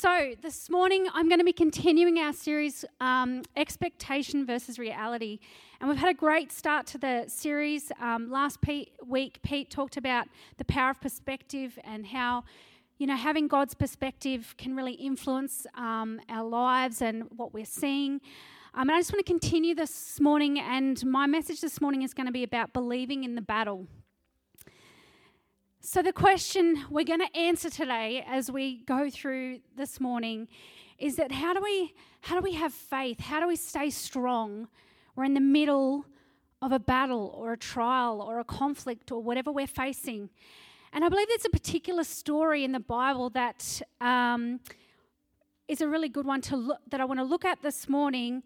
So, this morning I'm going to be continuing our series, um, Expectation versus Reality. And we've had a great start to the series. Um, last Pete, week, Pete talked about the power of perspective and how, you know, having God's perspective can really influence um, our lives and what we're seeing. Um, and I just want to continue this morning, and my message this morning is going to be about believing in the battle. So, the question we're going to answer today as we go through this morning is that how do we how do we have faith? How do we stay strong? We're in the middle of a battle or a trial or a conflict or whatever we're facing. And I believe there's a particular story in the Bible that um, is a really good one to look, that I want to look at this morning.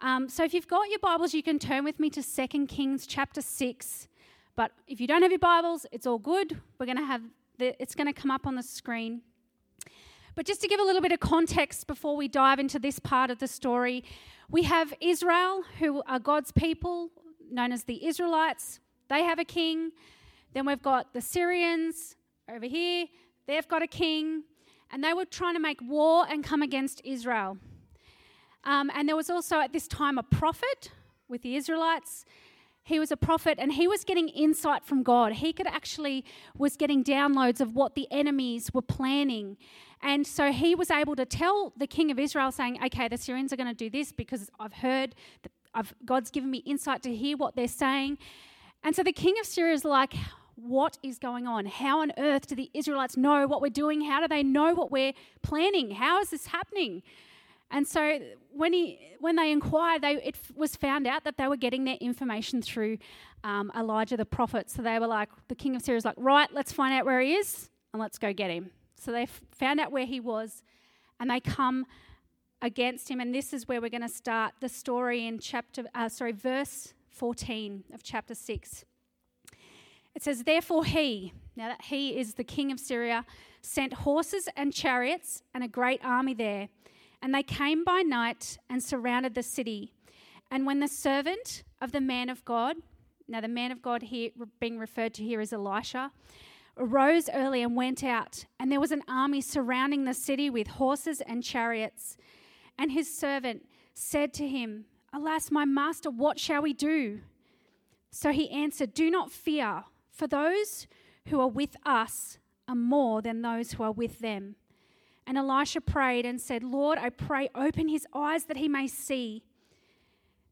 Um, so if you've got your Bibles, you can turn with me to 2 Kings chapter 6. But if you don't have your Bibles, it's all good. We're going to have the, it's going to come up on the screen. But just to give a little bit of context before we dive into this part of the story, we have Israel, who are God's people, known as the Israelites. They have a king. Then we've got the Syrians over here. They've got a king. And they were trying to make war and come against Israel. Um, and there was also at this time a prophet with the Israelites he was a prophet and he was getting insight from God. He could actually was getting downloads of what the enemies were planning. And so he was able to tell the king of Israel saying, "Okay, the Syrians are going to do this because I've heard I've, God's given me insight to hear what they're saying." And so the king of Syria is like, what is going on? How on earth do the Israelites know what we're doing? How do they know what we're planning? How is this happening? And so when, he, when they inquired, they, it was found out that they were getting their information through um, Elijah the prophet. So they were like, the king of Syria was like, right, let's find out where he is and let's go get him. So they f- found out where he was and they come against him. And this is where we're going to start the story in chapter, uh, sorry, verse 14 of chapter 6. It says, Therefore he, now that he is the king of Syria, sent horses and chariots and a great army there and they came by night and surrounded the city. And when the servant of the man of God, now the man of God here being referred to here is Elisha, arose early and went out, and there was an army surrounding the city with horses and chariots. And his servant said to him, Alas, my master, what shall we do? So he answered, Do not fear, for those who are with us are more than those who are with them. And Elisha prayed and said, Lord, I pray, open his eyes that he may see.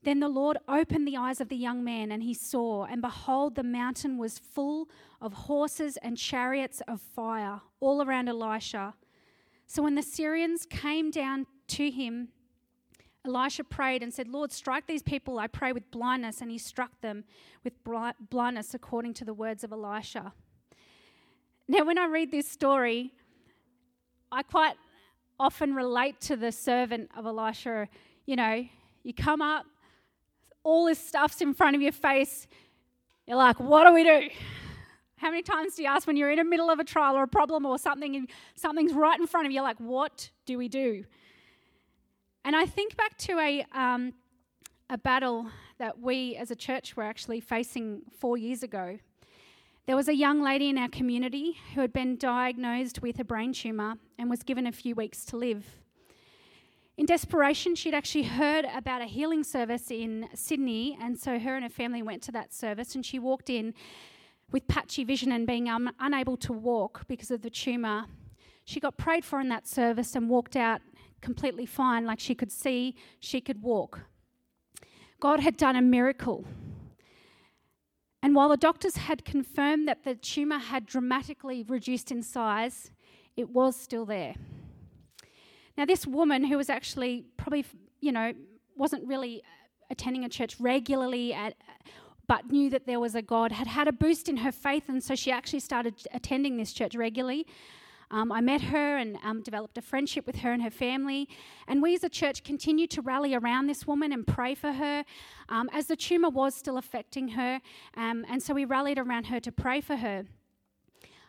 Then the Lord opened the eyes of the young man, and he saw, and behold, the mountain was full of horses and chariots of fire all around Elisha. So when the Syrians came down to him, Elisha prayed and said, Lord, strike these people, I pray, with blindness. And he struck them with blindness according to the words of Elisha. Now, when I read this story, I quite often relate to the servant of Elisha. You know, you come up, all this stuff's in front of your face. You're like, what do we do? How many times do you ask when you're in the middle of a trial or a problem or something and something's right in front of you, like, what do we do? And I think back to a, um, a battle that we as a church were actually facing four years ago. There was a young lady in our community who had been diagnosed with a brain tumour and was given a few weeks to live. In desperation, she'd actually heard about a healing service in Sydney, and so her and her family went to that service. And she walked in with patchy vision and being um, unable to walk because of the tumour. She got prayed for in that service and walked out completely fine, like she could see, she could walk. God had done a miracle. And while the doctors had confirmed that the tumour had dramatically reduced in size, it was still there. Now, this woman who was actually probably, you know, wasn't really attending a church regularly at, but knew that there was a God, had had a boost in her faith, and so she actually started attending this church regularly. Um, I met her and um, developed a friendship with her and her family. And we as a church continued to rally around this woman and pray for her um, as the tumour was still affecting her. Um, and so we rallied around her to pray for her.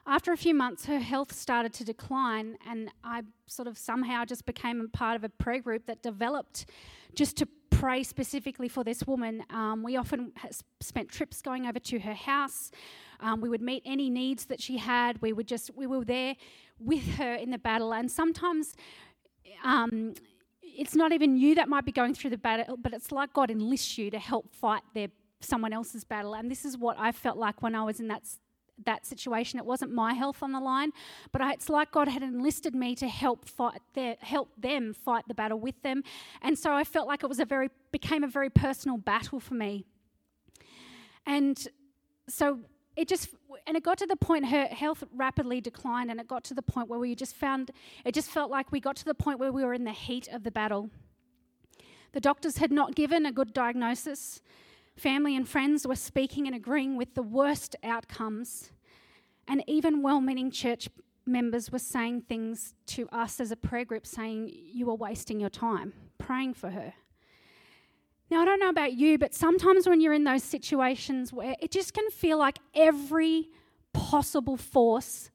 After a few months, her health started to decline, and I sort of somehow just became a part of a prayer group that developed just to pray specifically for this woman. Um, we often spent trips going over to her house. Um, we would meet any needs that she had. We would just we were there with her in the battle. And sometimes um, it's not even you that might be going through the battle, but it's like God enlists you to help fight their someone else's battle. And this is what I felt like when I was in that that situation. It wasn't my health on the line, but I, it's like God had enlisted me to help fight their, help them fight the battle with them. And so I felt like it was a very became a very personal battle for me. And so it just and it got to the point her health rapidly declined and it got to the point where we just found it just felt like we got to the point where we were in the heat of the battle the doctors had not given a good diagnosis family and friends were speaking and agreeing with the worst outcomes and even well-meaning church members were saying things to us as a prayer group saying you are wasting your time praying for her now, I don't know about you, but sometimes when you're in those situations where it just can feel like every possible force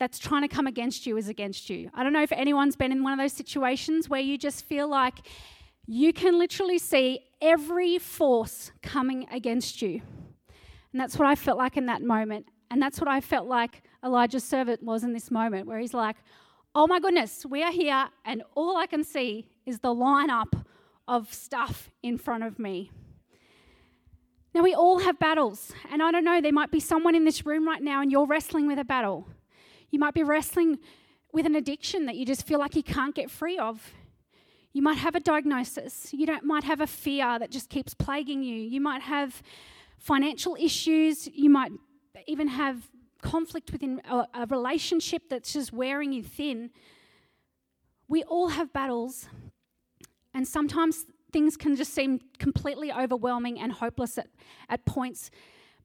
that's trying to come against you is against you. I don't know if anyone's been in one of those situations where you just feel like you can literally see every force coming against you. And that's what I felt like in that moment. And that's what I felt like Elijah's servant was in this moment, where he's like, oh my goodness, we are here, and all I can see is the lineup of stuff in front of me. Now, we all have battles, and I don't know, there might be someone in this room right now and you're wrestling with a battle. You might be wrestling with an addiction that you just feel like you can't get free of. You might have a diagnosis. You don't, might have a fear that just keeps plaguing you. You might have financial issues. You might even have conflict within a, a relationship that's just wearing you thin. We all have battles, and sometimes things can just seem completely overwhelming and hopeless at, at points.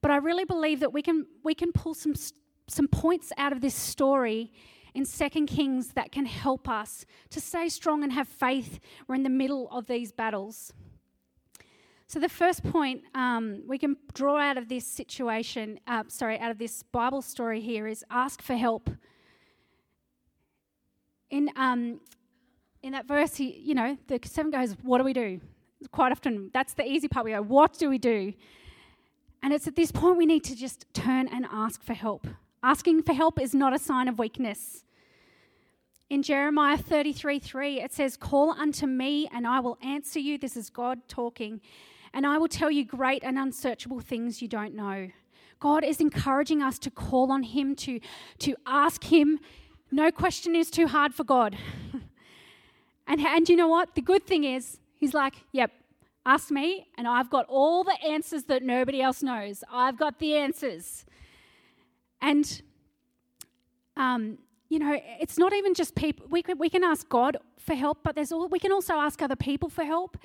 But I really believe that we can, we can pull some, some points out of this story in Second Kings that can help us to stay strong and have faith. We're in the middle of these battles. So, the first point um, we can draw out of this situation, uh, sorry, out of this Bible story here is ask for help. In um, in that verse, you know, the seven goes, What do we do? Quite often, that's the easy part. We go, What do we do? And it's at this point we need to just turn and ask for help. Asking for help is not a sign of weakness. In Jeremiah 33 3, it says, Call unto me, and I will answer you. This is God talking. And I will tell you great and unsearchable things you don't know. God is encouraging us to call on Him, to, to ask Him. No question is too hard for God. And, and you know what? The good thing is, he's like, yep, ask me, and I've got all the answers that nobody else knows. I've got the answers. And, um, you know, it's not even just people. We can, we can ask God for help, but there's all, we can also ask other people for help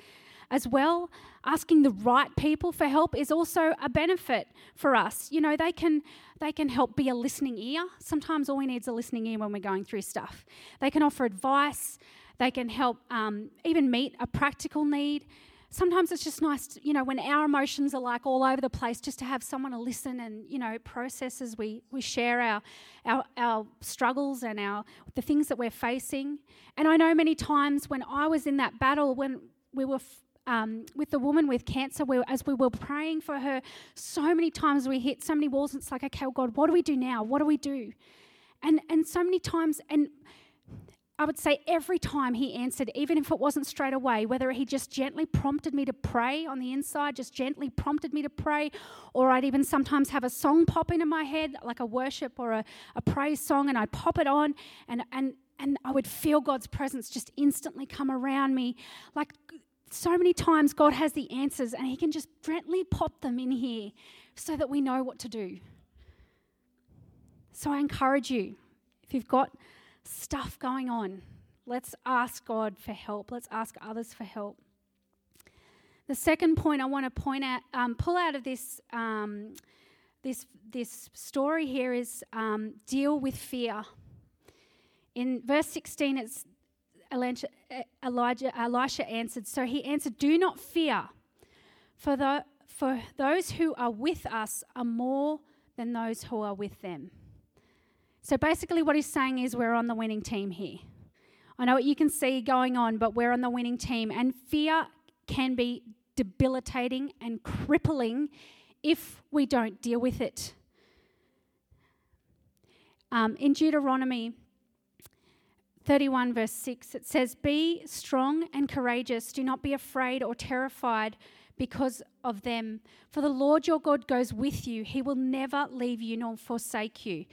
as well. Asking the right people for help is also a benefit for us. You know, they can they can help be a listening ear. Sometimes all we need is a listening ear when we're going through stuff. They can offer advice. They can help um, even meet a practical need. Sometimes it's just nice, to, you know, when our emotions are like all over the place, just to have someone to listen and, you know, process as we, we share our, our, our struggles and our, the things that we're facing. And I know many times when I was in that battle, when we were um, with the woman with cancer, we, as we were praying for her, so many times we hit so many walls. And it's like, okay, well, God, what do we do now? What do we do? And and so many times, and I would say every time he answered, even if it wasn't straight away, whether he just gently prompted me to pray on the inside, just gently prompted me to pray, or I'd even sometimes have a song pop into my head, like a worship or a, a praise song, and I'd pop it on, and, and, and I would feel God's presence just instantly come around me. Like so many times, God has the answers, and he can just gently pop them in here so that we know what to do. So I encourage you, if you've got stuff going on. Let's ask God for help. Let's ask others for help. The second point I want to point out, um, pull out of this, um, this, this story here is um, deal with fear. In verse 16, it's Elijah, Elijah, Elisha answered, So he answered, Do not fear, for, the, for those who are with us are more than those who are with them. So basically, what he's saying is we're on the winning team here. I know what you can see going on, but we're on the winning team. And fear can be debilitating and crippling if we don't deal with it. Um, in Deuteronomy 31, verse 6, it says, Be strong and courageous. Do not be afraid or terrified because of them. For the Lord your God goes with you. He will never leave you nor forsake you.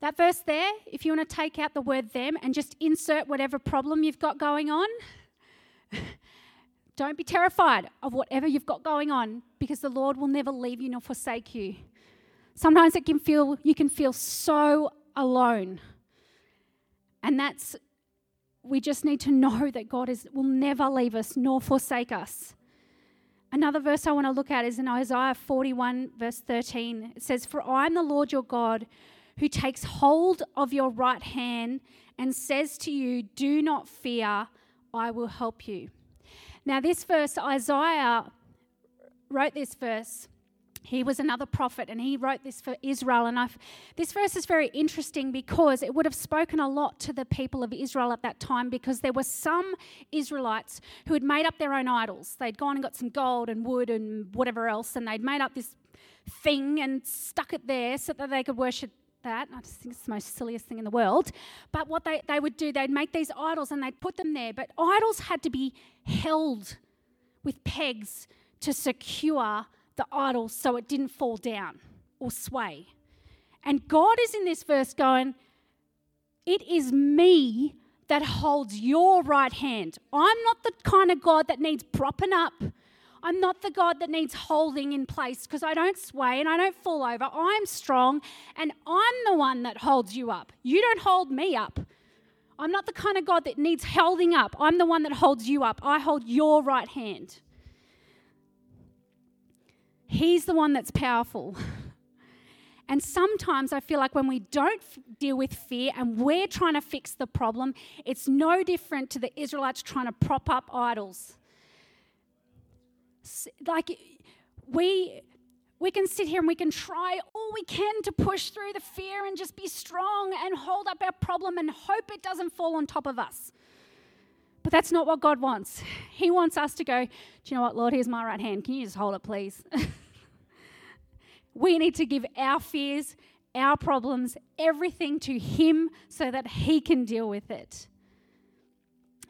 That verse there, if you want to take out the word them and just insert whatever problem you've got going on, don't be terrified of whatever you've got going on because the Lord will never leave you nor forsake you. Sometimes it can feel you can feel so alone. And that's we just need to know that God is will never leave us nor forsake us. Another verse I want to look at is in Isaiah 41 verse 13. It says, "For I am the Lord your God who takes hold of your right hand and says to you, Do not fear, I will help you. Now, this verse, Isaiah wrote this verse. He was another prophet and he wrote this for Israel. And I've, this verse is very interesting because it would have spoken a lot to the people of Israel at that time because there were some Israelites who had made up their own idols. They'd gone and got some gold and wood and whatever else, and they'd made up this thing and stuck it there so that they could worship that. I just think it's the most silliest thing in the world. But what they, they would do, they'd make these idols and they'd put them there. But idols had to be held with pegs to secure the idol so it didn't fall down or sway. And God is in this verse going, It is me that holds your right hand. I'm not the kind of God that needs propping up. I'm not the God that needs holding in place because I don't sway and I don't fall over. I'm strong and I'm the one that holds you up. You don't hold me up. I'm not the kind of God that needs holding up. I'm the one that holds you up. I hold your right hand. He's the one that's powerful. And sometimes I feel like when we don't f- deal with fear and we're trying to fix the problem, it's no different to the Israelites trying to prop up idols like we we can sit here and we can try all we can to push through the fear and just be strong and hold up our problem and hope it doesn't fall on top of us. But that's not what God wants. He wants us to go, Do you know what, Lord? Here's my right hand. Can you just hold it, please? we need to give our fears, our problems, everything to Him so that He can deal with it.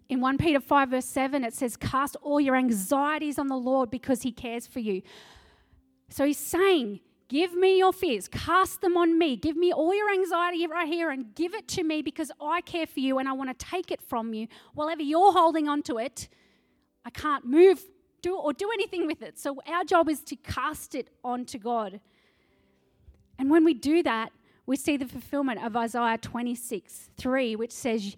In 1 Peter 5, verse 7, it says, Cast all your anxieties on the Lord because he cares for you. So he's saying, Give me your fears, cast them on me. Give me all your anxiety right here and give it to me because I care for you and I want to take it from you. While you're holding on to it, I can't move do or do anything with it. So our job is to cast it onto God. And when we do that, we see the fulfillment of Isaiah 26 3, which says,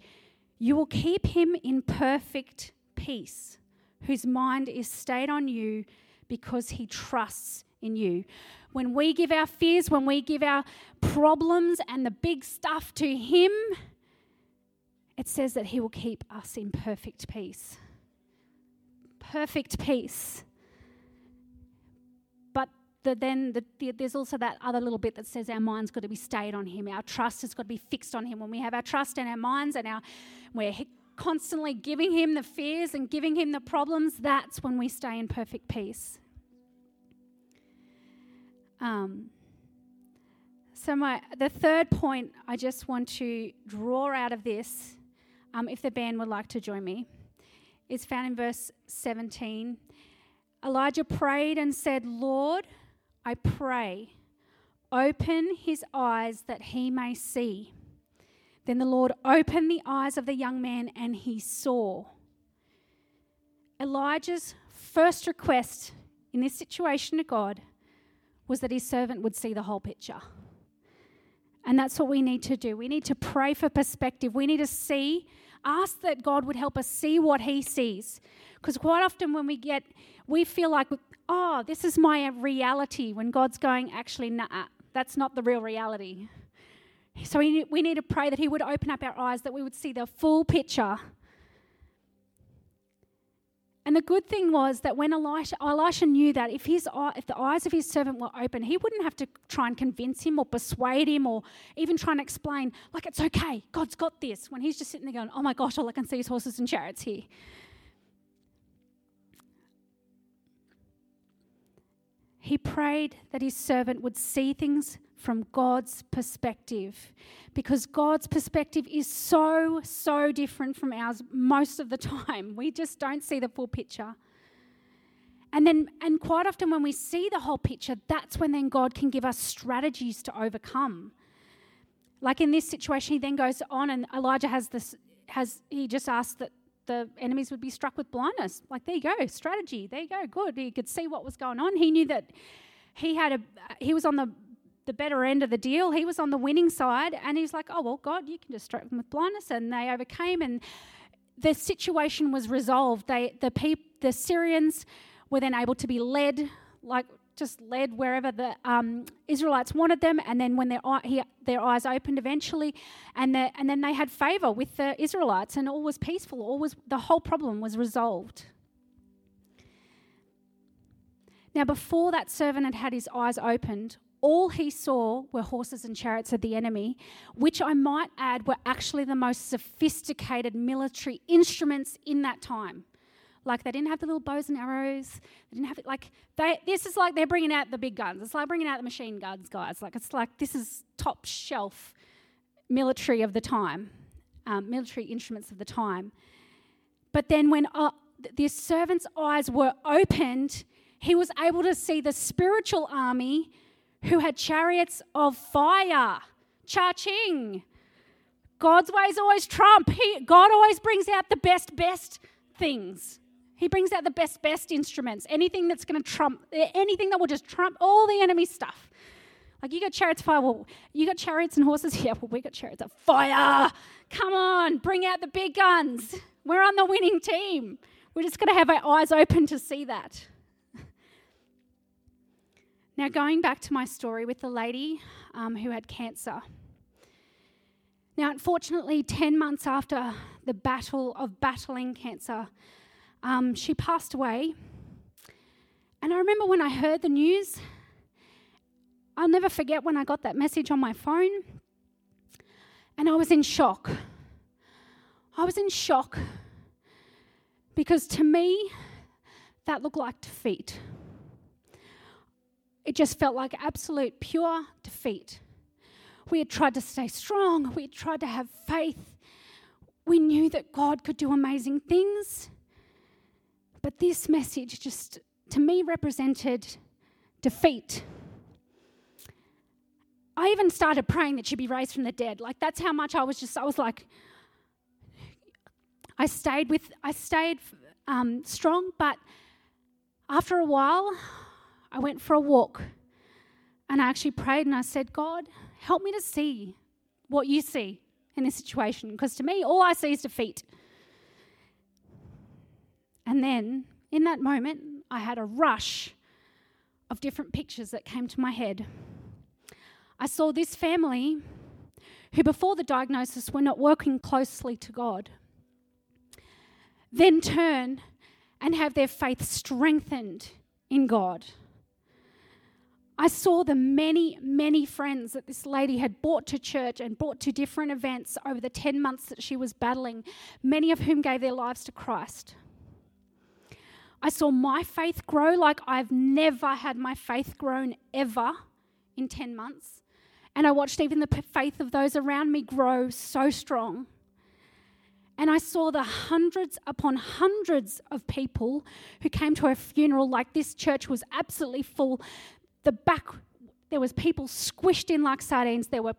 you will keep him in perfect peace, whose mind is stayed on you because he trusts in you. When we give our fears, when we give our problems and the big stuff to him, it says that he will keep us in perfect peace. Perfect peace the, then the, the, there's also that other little bit that says our mind's got to be stayed on Him. Our trust has got to be fixed on Him. When we have our trust in our minds and our, we're constantly giving Him the fears and giving Him the problems, that's when we stay in perfect peace. Um, so my the third point I just want to draw out of this, um, if the band would like to join me, is found in verse 17. Elijah prayed and said, Lord, I pray, open his eyes that he may see. Then the Lord opened the eyes of the young man and he saw. Elijah's first request in this situation to God was that his servant would see the whole picture. And that's what we need to do. We need to pray for perspective. We need to see, ask that God would help us see what he sees. Because quite often when we get, we feel like oh, this is my reality, when God's going, actually, nah, that's not the real reality. So we, need to pray that He would open up our eyes, that we would see the full picture. And the good thing was that when Elisha, Elisha knew that if, his, if the eyes of his servant were open, he wouldn't have to try and convince him or persuade him or even try and explain, like, it's okay, God's got this. When he's just sitting there going, oh my gosh, all I can see is horses and chariots here. He prayed that his servant would see things from God's perspective because God's perspective is so, so different from ours most of the time. We just don't see the full picture. And then, and quite often when we see the whole picture, that's when then God can give us strategies to overcome. Like in this situation, he then goes on and Elijah has this, has, he just asked that the enemies would be struck with blindness. Like, there you go, strategy. There you go, good. He could see what was going on. He knew that he had a, he was on the, the better end of the deal. He was on the winning side. And he's like, oh, well, God, you can just strike them with blindness. And they overcame. And the situation was resolved. They, the, peop, the Syrians, were then able to be led, like just led wherever the um, Israelites wanted them. And then when their, he, their eyes opened eventually, and, the, and then they had favor with the Israelites, and all was peaceful. All was the whole problem was resolved. Now, before that servant had had his eyes opened, all he saw were horses and chariots of the enemy, which I might add were actually the most sophisticated military instruments in that time. Like they didn't have the little bows and arrows. They didn't have it. Like they. This is like they're bringing out the big guns. It's like bringing out the machine guns, guys. Like it's like this is top shelf military of the time, um, military instruments of the time. But then when uh, the servant's eyes were opened, he was able to see the spiritual army who had chariots of fire. Cha-ching. God's ways always trump. He, God always brings out the best, best things. He brings out the best, best instruments. Anything that's going to trump, anything that will just trump all the enemy stuff. Like you got chariots of fire. Well, you got chariots and horses. Yeah, well, we got chariots of fire. Come on, bring out the big guns. We're on the winning team. We're just going to have our eyes open to see that. Now, going back to my story with the lady um, who had cancer. Now, unfortunately, 10 months after the battle of battling cancer, um, she passed away. And I remember when I heard the news, I'll never forget when I got that message on my phone. And I was in shock. I was in shock because to me, that looked like defeat. It just felt like absolute pure defeat. We had tried to stay strong, we had tried to have faith. We knew that God could do amazing things. But this message just, to me, represented defeat. I even started praying that she'd be raised from the dead. Like, that's how much I was just, I was like, I stayed with, I stayed um, strong, but after a while, I went for a walk and I actually prayed and I said, God, help me to see what you see in this situation. Because to me, all I see is defeat. And then in that moment, I had a rush of different pictures that came to my head. I saw this family who, before the diagnosis, were not working closely to God, then turn and have their faith strengthened in God. I saw the many, many friends that this lady had brought to church and brought to different events over the 10 months that she was battling, many of whom gave their lives to Christ. I saw my faith grow like I've never had my faith grown ever in 10 months. And I watched even the faith of those around me grow so strong. And I saw the hundreds upon hundreds of people who came to her funeral, like this church was absolutely full. The back, there was people squished in like sardines. There were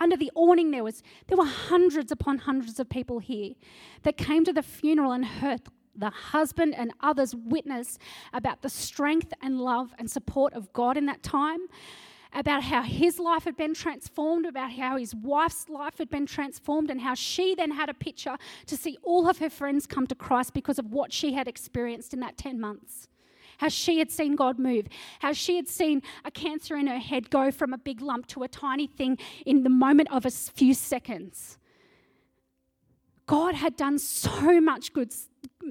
under the awning there was there were hundreds upon hundreds of people here that came to the funeral and heard the husband and others witness about the strength and love and support of God in that time, about how his life had been transformed, about how his wife's life had been transformed, and how she then had a picture to see all of her friends come to Christ because of what she had experienced in that 10 months. How she had seen God move, how she had seen a cancer in her head go from a big lump to a tiny thing in the moment of a few seconds. God had done so much good,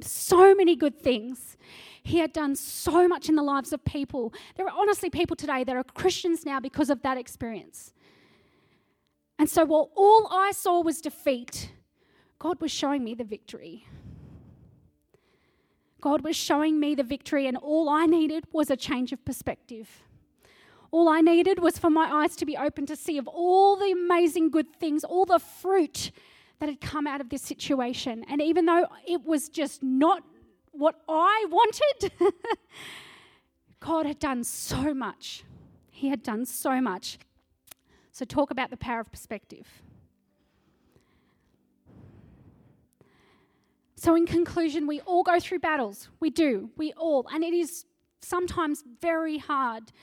so many good things. He had done so much in the lives of people. There are honestly people today that are Christians now because of that experience. And so while all I saw was defeat, God was showing me the victory. God was showing me the victory, and all I needed was a change of perspective. All I needed was for my eyes to be open to see of all the amazing good things, all the fruit that had come out of this situation. And even though it was just not what I wanted, God had done so much. He had done so much. So, talk about the power of perspective. So, in conclusion, we all go through battles. We do. We all. And it is sometimes very hard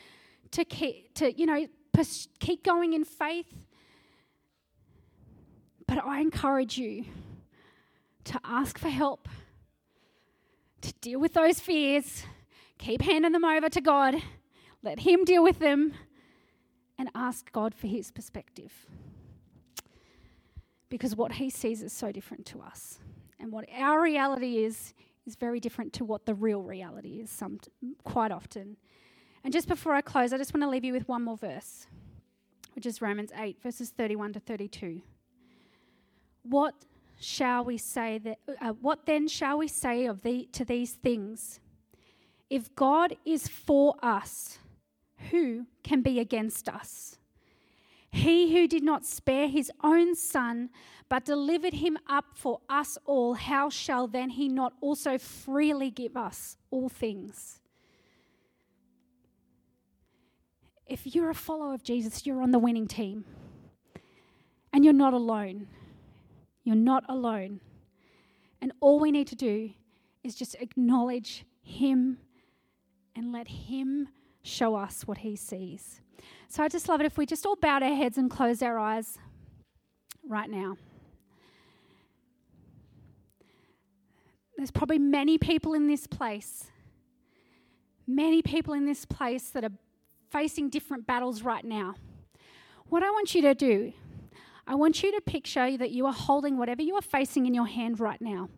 to keep, to, you know, pers- keep going in faith. But I encourage you to ask for help, to deal with those fears, keep handing them over to God, let Him deal with them, and ask God for His perspective. Because what He sees is so different to us. And what our reality is, is very different to what the real reality is some, quite often. And just before I close, I just want to leave you with one more verse, which is Romans 8, verses 31 to 32. What shall we say that uh, what then shall we say of the to these things? If God is for us, who can be against us? He who did not spare his own son, but delivered him up for us all, how shall then he not also freely give us all things? If you're a follower of Jesus, you're on the winning team. And you're not alone. You're not alone. And all we need to do is just acknowledge him and let him show us what he sees. So I just love it if we just all bowed our heads and closed our eyes right now. There's probably many people in this place, many people in this place that are facing different battles right now. What I want you to do, I want you to picture that you are holding whatever you are facing in your hand right now.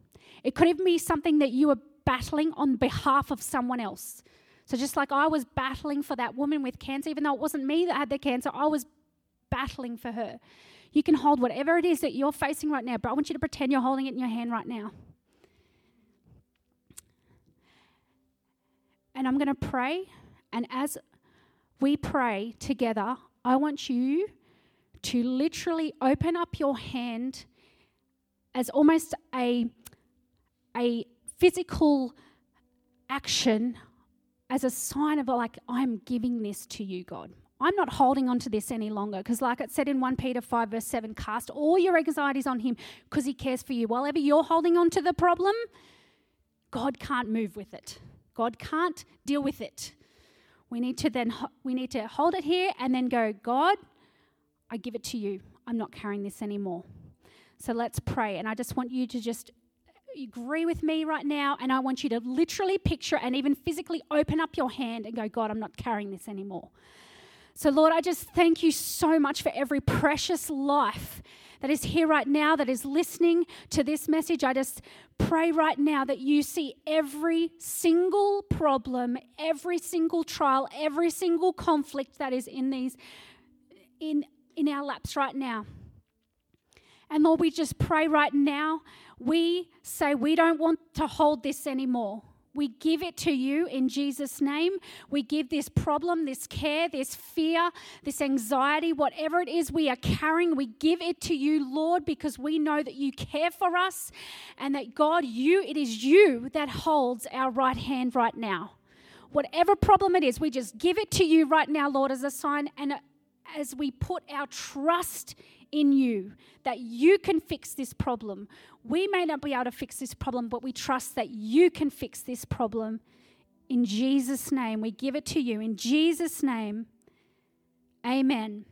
It could even be something that you are battling on behalf of someone else. So, just like I was battling for that woman with cancer, even though it wasn't me that had the cancer, I was battling for her. You can hold whatever it is that you're facing right now, but I want you to pretend you're holding it in your hand right now. And I'm going to pray. And as we pray together, I want you to literally open up your hand as almost a, a physical action as a sign of like, I'm giving this to you, God. I'm not holding on to this any longer because, like it said in 1 Peter 5, verse 7, cast all your anxieties on Him because He cares for you. While ever you're holding on to the problem, God can't move with it. God can't deal with it. We need to then we need to hold it here and then go, God, I give it to you. I'm not carrying this anymore. So let's pray. And I just want you to just agree with me right now, and I want you to literally picture and even physically open up your hand and go, God, I'm not carrying this anymore. So, Lord, I just thank you so much for every precious life that is here right now, that is listening to this message. I just pray right now that you see every single problem, every single trial, every single conflict that is in these in in our laps right now. And Lord, we just pray right now we say we don't want to hold this anymore. We give it to you in Jesus' name. We give this problem, this care, this fear, this anxiety, whatever it is we are carrying, we give it to you, Lord, because we know that you care for us and that God, you, it is you that holds our right hand right now. Whatever problem it is, we just give it to you right now, Lord, as a sign and as we put our trust in you that you can fix this problem. We may not be able to fix this problem, but we trust that you can fix this problem. In Jesus' name, we give it to you. In Jesus' name, amen.